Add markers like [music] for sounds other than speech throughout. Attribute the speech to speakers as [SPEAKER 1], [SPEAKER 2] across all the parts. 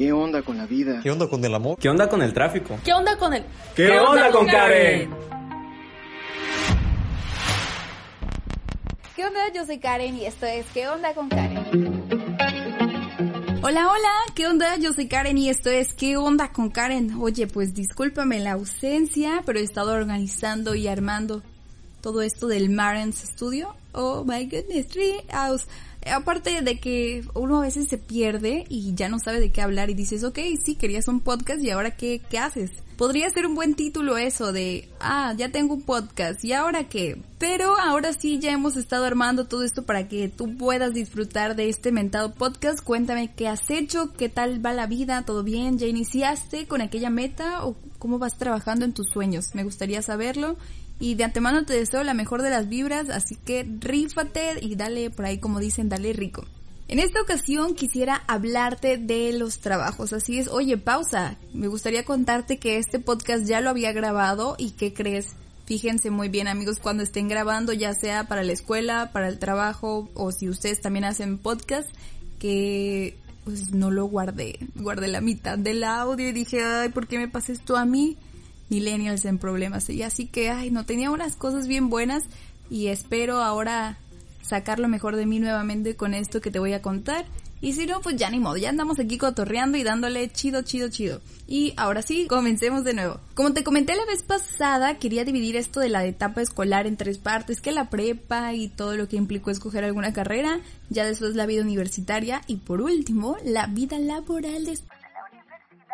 [SPEAKER 1] ¿Qué onda con la vida?
[SPEAKER 2] ¿Qué onda con el amor?
[SPEAKER 3] ¿Qué onda con el tráfico?
[SPEAKER 4] ¿Qué onda con el...
[SPEAKER 3] ¿Qué, onda, con Karen?
[SPEAKER 4] ¿Qué onda? Yo soy Karen y esto es ¿Qué onda con Karen? Hola, hola, ¿qué onda? Yo soy Karen y esto es ¿Qué onda con Karen? Oye, pues discúlpame la ausencia, pero he estado organizando y armando todo esto del Marens Studio. Oh my goodness, Treehouse. Aparte de que uno a veces se pierde y ya no sabe de qué hablar y dices, ok, sí, querías un podcast y ahora qué, qué haces. Podría ser un buen título eso de, ah, ya tengo un podcast y ahora qué. Pero ahora sí ya hemos estado armando todo esto para que tú puedas disfrutar de este mentado podcast. Cuéntame qué has hecho, qué tal va la vida, todo bien, ya iniciaste con aquella meta o cómo vas trabajando en tus sueños. Me gustaría saberlo y de antemano te deseo la mejor de las vibras, así que rífate y dale por ahí como dicen, dale rico. En esta ocasión quisiera hablarte de los trabajos, así es, oye, pausa, me gustaría contarte que este podcast ya lo había grabado y ¿qué crees? Fíjense muy bien amigos cuando estén grabando, ya sea para la escuela, para el trabajo o si ustedes también hacen podcast, que pues no lo guardé, guardé la mitad del audio y dije, ay, ¿por qué me pasa esto a mí? Millennials en problemas. Y así que, ay, no, tenía unas cosas bien buenas y espero ahora sacar lo mejor de mí nuevamente con esto que te voy a contar. Y si no, pues ya ni modo, ya andamos aquí cotorreando y dándole chido, chido, chido. Y ahora sí, comencemos de nuevo. Como te comenté la vez pasada, quería dividir esto de la etapa escolar en tres partes, que la prepa y todo lo que implicó escoger alguna carrera, ya después la vida universitaria y por último, la vida laboral después de la universidad.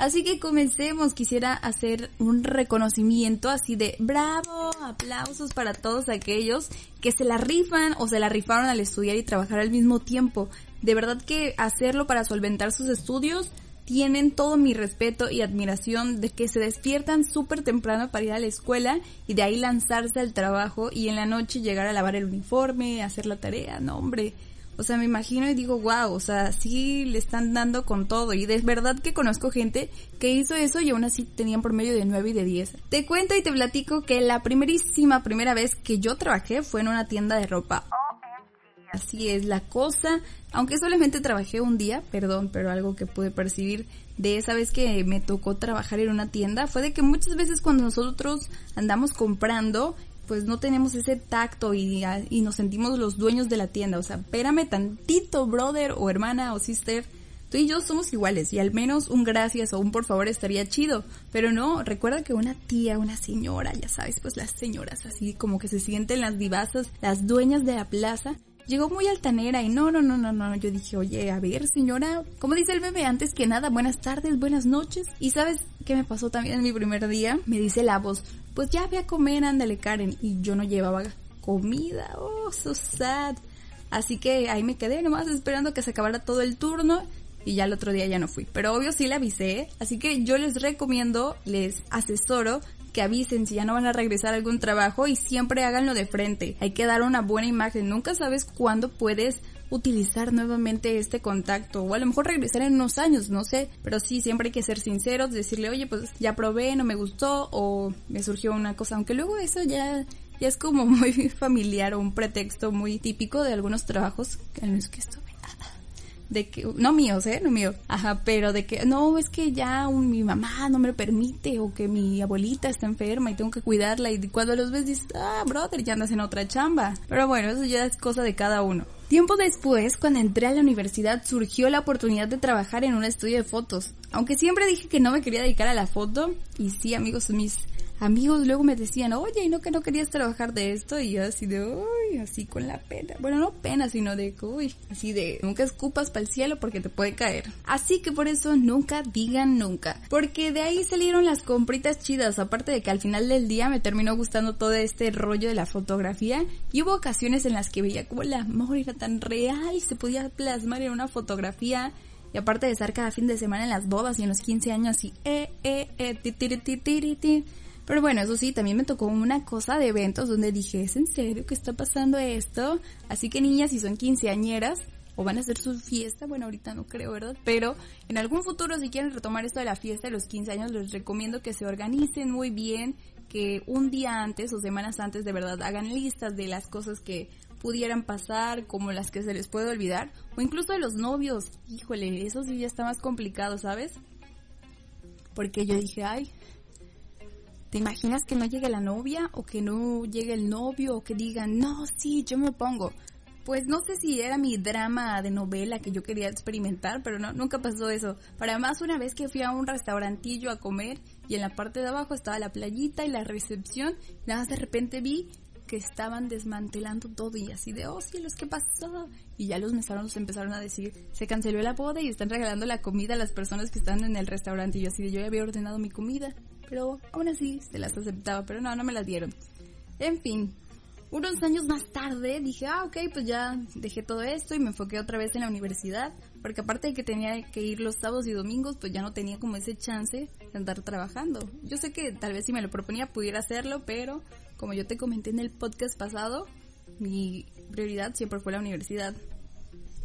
[SPEAKER 4] Así que comencemos, quisiera hacer un reconocimiento así de bravo, aplausos para todos aquellos que se la rifan o se la rifaron al estudiar y trabajar al mismo tiempo. De verdad que hacerlo para solventar sus estudios tienen todo mi respeto y admiración de que se despiertan súper temprano para ir a la escuela y de ahí lanzarse al trabajo y en la noche llegar a lavar el uniforme, hacer la tarea, no hombre, o sea, me imagino y digo, wow, o sea, sí le están dando con todo. Y de verdad que conozco gente que hizo eso y aún así tenían por medio de 9 y de 10. Te cuento y te platico que la primerísima primera vez que yo trabajé fue en una tienda de ropa. Así es la cosa, aunque solamente trabajé un día, perdón, pero algo que pude percibir de esa vez que me tocó trabajar en una tienda fue de que muchas veces cuando nosotros andamos comprando pues no tenemos ese tacto y, y nos sentimos los dueños de la tienda. O sea, espérame tantito, brother o hermana o sister. Tú y yo somos iguales y al menos un gracias o un por favor estaría chido. Pero no, recuerda que una tía, una señora, ya sabes, pues las señoras así como que se sienten las divasas, las dueñas de la plaza. Llegó muy altanera y no, no, no, no, no. Yo dije, oye, a ver, señora, como dice el bebé, antes que nada, buenas tardes, buenas noches. Y sabes qué me pasó también en mi primer día? Me dice la voz, pues ya ve a comer, ándale Karen. Y yo no llevaba comida, oh, so sad. Así que ahí me quedé nomás esperando que se acabara todo el turno y ya el otro día ya no fui. Pero obvio sí le avisé, así que yo les recomiendo, les asesoro que avisen si ya no van a regresar a algún trabajo y siempre háganlo de frente. Hay que dar una buena imagen. Nunca sabes cuándo puedes utilizar nuevamente este contacto o a lo mejor regresar en unos años, no sé, pero sí, siempre hay que ser sinceros, decirle, oye, pues ya probé, no me gustó o me surgió una cosa, aunque luego eso ya, ya es como [laughs] muy familiar o un pretexto muy típico de algunos trabajos en los que estuve de que, no míos, ¿eh? No mío. Ajá, pero de que, no, es que ya mi mamá no me permite o que mi abuelita está enferma y tengo que cuidarla y cuando los ves dices, ah, brother, ya andas en otra chamba. Pero bueno, eso ya es cosa de cada uno. Tiempo después, cuando entré a la universidad, surgió la oportunidad de trabajar en un estudio de fotos. Aunque siempre dije que no me quería dedicar a la foto, y sí, amigos, mis amigos luego me decían, oye, ¿y no que no querías trabajar de esto? Y yo así de, uy, así con la pena. Bueno, no pena, sino de, uy, así de, nunca escupas para el cielo porque te puede caer. Así que por eso nunca digan nunca. Porque de ahí salieron las compritas chidas, aparte de que al final del día me terminó gustando todo este rollo de la fotografía. Y hubo ocasiones en las que veía como el amor era tan real y se podía plasmar en una fotografía. Y aparte de estar cada fin de semana en las bodas y en los 15 años y eh, eh, eh, ti, pero bueno, eso sí, también me tocó una cosa de eventos donde dije, ¿es en serio que está pasando esto? Así que niñas, si son quinceañeras o van a hacer su fiesta, bueno, ahorita no creo, ¿verdad? Pero en algún futuro, si quieren retomar esto de la fiesta de los 15 años, les recomiendo que se organicen muy bien, que un día antes o semanas antes de verdad hagan listas de las cosas que pudieran pasar, como las que se les puede olvidar, o incluso de los novios. Híjole, eso sí ya está más complicado, ¿sabes? Porque yo dije, ay, ¿te imaginas que no llegue la novia o que no llegue el novio o que digan, no, sí, yo me pongo? Pues no sé si era mi drama de novela que yo quería experimentar, pero no, nunca pasó eso. Para más, una vez que fui a un restaurantillo a comer y en la parte de abajo estaba la playita y la recepción, nada más de repente vi que estaban desmantelando todo y así de, oh cielos, ¿qué pasó? Y ya los mesaros empezaron a decir, se canceló la boda y están regalando la comida a las personas que están en el restaurante. Y yo así de, yo ya había ordenado mi comida, pero aún así se las aceptaba, pero no, no me las dieron. En fin, unos años más tarde dije, ah, ok, pues ya dejé todo esto y me enfoqué otra vez en la universidad, porque aparte de que tenía que ir los sábados y domingos, pues ya no tenía como ese chance de andar trabajando. Yo sé que tal vez si me lo proponía pudiera hacerlo, pero como yo te comenté en el podcast pasado, mi prioridad siempre fue la universidad.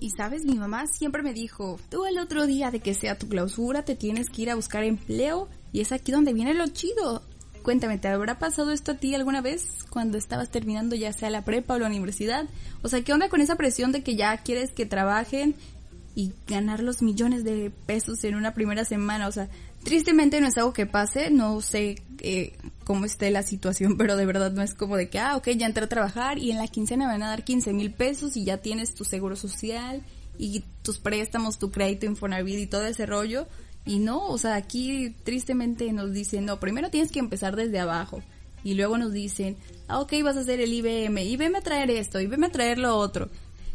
[SPEAKER 4] Y sabes, mi mamá siempre me dijo, tú el otro día de que sea tu clausura te tienes que ir a buscar empleo y es aquí donde viene lo chido. Cuéntame, ¿te habrá pasado esto a ti alguna vez cuando estabas terminando ya sea la prepa o la universidad? O sea, ¿qué onda con esa presión de que ya quieres que trabajen y ganar los millones de pesos en una primera semana? O sea, tristemente no es algo que pase, no sé eh, cómo esté la situación, [laughs] pero de verdad no es como de que, ah, ok, ya entré a trabajar y en la quincena me van a dar 15 mil pesos y ya tienes tu seguro social y tus préstamos, tu crédito Infonavit y todo ese rollo. Y no, o sea, aquí tristemente nos dicen, no, primero tienes que empezar desde abajo. Y luego nos dicen, ah, ok, vas a hacer el IBM, y veme a traer esto, y veme a traer lo otro.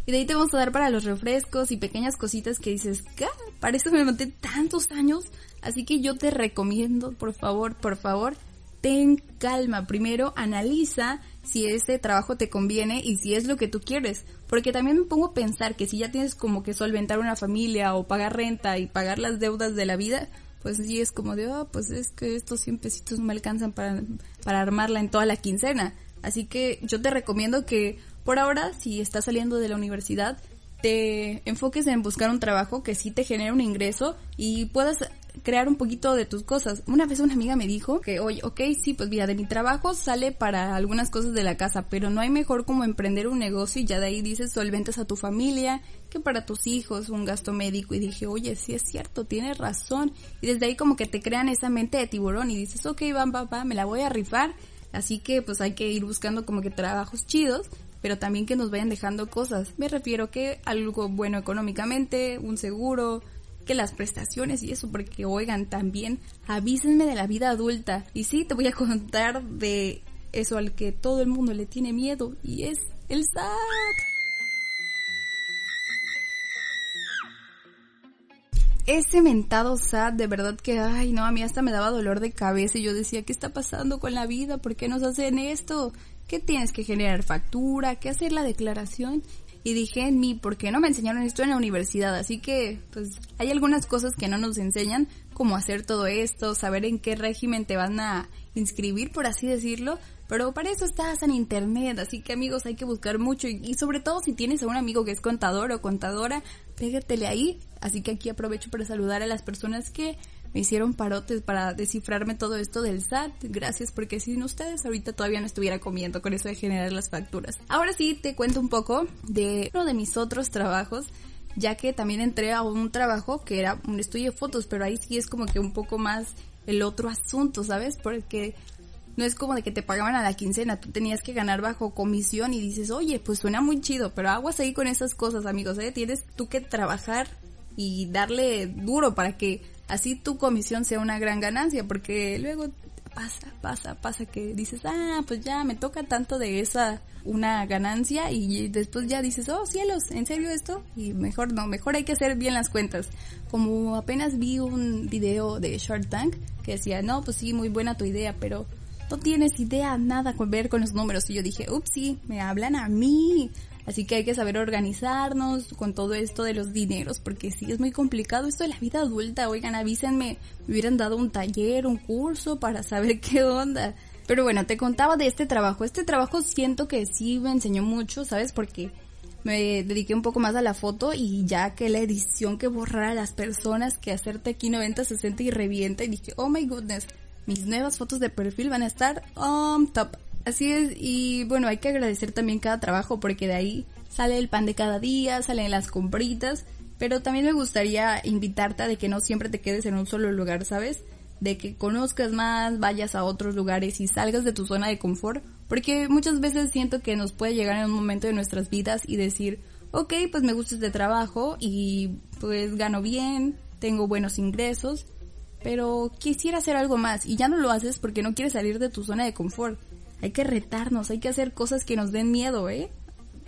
[SPEAKER 4] Y de ahí te vamos a dar para los refrescos y pequeñas cositas que dices, ¿qué? Para eso me monté tantos años. Así que yo te recomiendo, por favor, por favor, ten calma. Primero analiza si ese trabajo te conviene y si es lo que tú quieres. Porque también me pongo a pensar que si ya tienes como que solventar una familia o pagar renta y pagar las deudas de la vida, pues sí es como de, oh, pues es que estos 100 pesitos no me alcanzan para, para armarla en toda la quincena. Así que yo te recomiendo que por ahora, si estás saliendo de la universidad, te enfoques en buscar un trabajo que sí te genere un ingreso y puedas crear un poquito de tus cosas. Una vez una amiga me dijo que, oye, ok, sí, pues mira, de mi trabajo sale para algunas cosas de la casa, pero no hay mejor como emprender un negocio y ya de ahí dices solventas a tu familia, que para tus hijos un gasto médico. Y dije, oye, sí es cierto, tienes razón. Y desde ahí como que te crean esa mente de tiburón y dices, ok, va, va, va, me la voy a rifar. Así que pues hay que ir buscando como que trabajos chidos pero también que nos vayan dejando cosas. Me refiero que algo bueno económicamente, un seguro, que las prestaciones y eso, porque oigan, también avísenme de la vida adulta. Y sí, te voy a contar de eso al que todo el mundo le tiene miedo y es el SAT. Ese mentado SAT, de verdad que, ay, no, a mí hasta me daba dolor de cabeza y yo decía, ¿qué está pasando con la vida? ¿Por qué nos hacen esto? ¿Qué tienes que generar factura? ¿Qué hacer la declaración? Y dije en mí, ¿por qué no me enseñaron esto en la universidad? Así que, pues, hay algunas cosas que no nos enseñan, como hacer todo esto, saber en qué régimen te van a inscribir, por así decirlo, pero para eso estás en internet, así que amigos hay que buscar mucho y, sobre todo si tienes a un amigo que es contador o contadora, pégatele ahí, así que aquí aprovecho para saludar a las personas que me hicieron parotes para descifrarme todo esto del SAT. Gracias porque sin ustedes ahorita todavía no estuviera comiendo con eso de generar las facturas. Ahora sí te cuento un poco de uno de mis otros trabajos ya que también entré a un trabajo que era un estudio de fotos, pero ahí sí es como que un poco más el otro asunto, ¿sabes? Porque no es como de que te pagaban a la quincena, tú tenías que ganar bajo comisión y dices, oye, pues suena muy chido, pero aguas ahí con esas cosas, amigos, ¿eh? Tienes tú que trabajar y darle duro para que así tu comisión sea una gran ganancia, porque luego pasa, pasa, pasa que dices, ah, pues ya me toca tanto de esa una ganancia y después ya dices, oh cielos, ¿en serio esto? Y mejor no, mejor hay que hacer bien las cuentas. Como apenas vi un video de Shark Tank que decía, no, pues sí, muy buena tu idea, pero no tienes idea nada con ver con los números. Y yo dije, ups, sí, me hablan a mí. Así que hay que saber organizarnos con todo esto de los dineros, porque sí es muy complicado esto de la vida adulta. Oigan, avísenme, me hubieran dado un taller, un curso para saber qué onda. Pero bueno, te contaba de este trabajo. Este trabajo siento que sí me enseñó mucho, ¿sabes? Porque me dediqué un poco más a la foto y ya que la edición que borrar a las personas, que hacerte aquí 90, 60 y revienta y dije, oh my goodness, mis nuevas fotos de perfil van a estar on top. Así es, y bueno, hay que agradecer también cada trabajo porque de ahí sale el pan de cada día, salen las compritas, pero también me gustaría invitarte a de que no siempre te quedes en un solo lugar, ¿sabes? De que conozcas más, vayas a otros lugares y salgas de tu zona de confort, porque muchas veces siento que nos puede llegar en un momento de nuestras vidas y decir, ok, pues me gusta este trabajo y pues gano bien, tengo buenos ingresos, pero quisiera hacer algo más y ya no lo haces porque no quieres salir de tu zona de confort. Hay que retarnos, hay que hacer cosas que nos den miedo, ¿eh?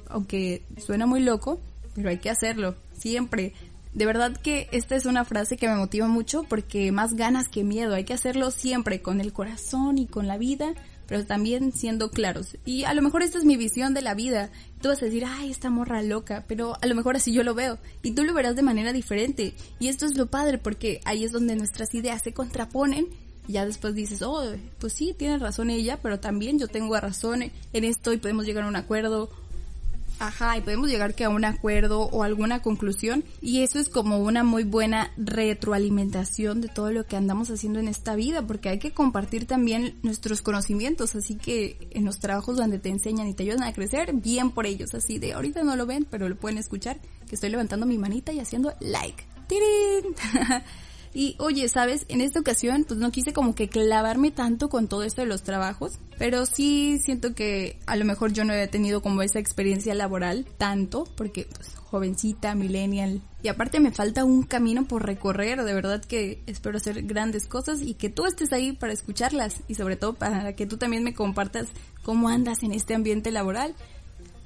[SPEAKER 4] Aunque suena muy loco, pero hay que hacerlo, siempre. De verdad que esta es una frase que me motiva mucho porque más ganas que miedo, hay que hacerlo siempre con el corazón y con la vida pero también siendo claros. Y a lo mejor esta es mi visión de la vida. Tú vas a decir, ay, esta morra loca, pero a lo mejor así yo lo veo. Y tú lo verás de manera diferente. Y esto es lo padre, porque ahí es donde nuestras ideas se contraponen. Y ya después dices, oh, pues sí, tiene razón ella, pero también yo tengo razón en esto y podemos llegar a un acuerdo Ajá, y podemos llegar que a un acuerdo o alguna conclusión y eso es como una muy buena retroalimentación de todo lo que andamos haciendo en esta vida porque hay que compartir también nuestros conocimientos, así que en los trabajos donde te enseñan y te ayudan a crecer, bien por ellos, así de ahorita no lo ven, pero lo pueden escuchar, que estoy levantando mi manita y haciendo like. ¡Tirín! [laughs] Y oye, ¿sabes? En esta ocasión pues no quise como que clavarme tanto con todo esto de los trabajos, pero sí siento que a lo mejor yo no he tenido como esa experiencia laboral tanto, porque pues jovencita, millennial, y aparte me falta un camino por recorrer, de verdad que espero hacer grandes cosas y que tú estés ahí para escucharlas y sobre todo para que tú también me compartas cómo andas en este ambiente laboral.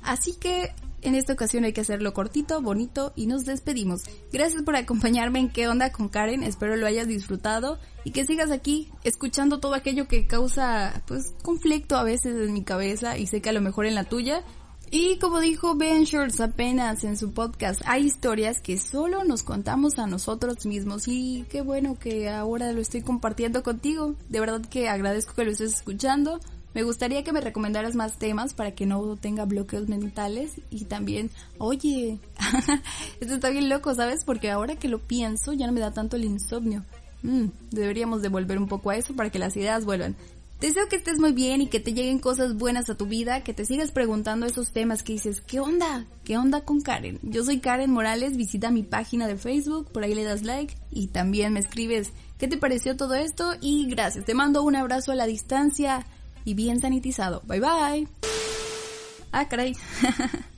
[SPEAKER 4] Así que en esta ocasión hay que hacerlo cortito, bonito y nos despedimos. Gracias por acompañarme en qué onda con Karen, espero lo hayas disfrutado y que sigas aquí escuchando todo aquello que causa pues conflicto a veces en mi cabeza y sé que a lo mejor en la tuya. Y como dijo Ben Shorts apenas en su podcast, hay historias que solo nos contamos a nosotros mismos y qué bueno que ahora lo estoy compartiendo contigo. De verdad que agradezco que lo estés escuchando. Me gustaría que me recomendaras más temas para que no tenga bloqueos mentales y también, oye, [laughs] esto está bien loco, ¿sabes? Porque ahora que lo pienso ya no me da tanto el insomnio. Mm, deberíamos devolver un poco a eso para que las ideas vuelvan. Deseo que estés muy bien y que te lleguen cosas buenas a tu vida, que te sigas preguntando esos temas que dices, ¿qué onda? ¿Qué onda con Karen? Yo soy Karen Morales, visita mi página de Facebook, por ahí le das like y también me escribes qué te pareció todo esto y gracias. Te mando un abrazo a la distancia y bien sanitizado. Bye bye. Ah, caray. [laughs]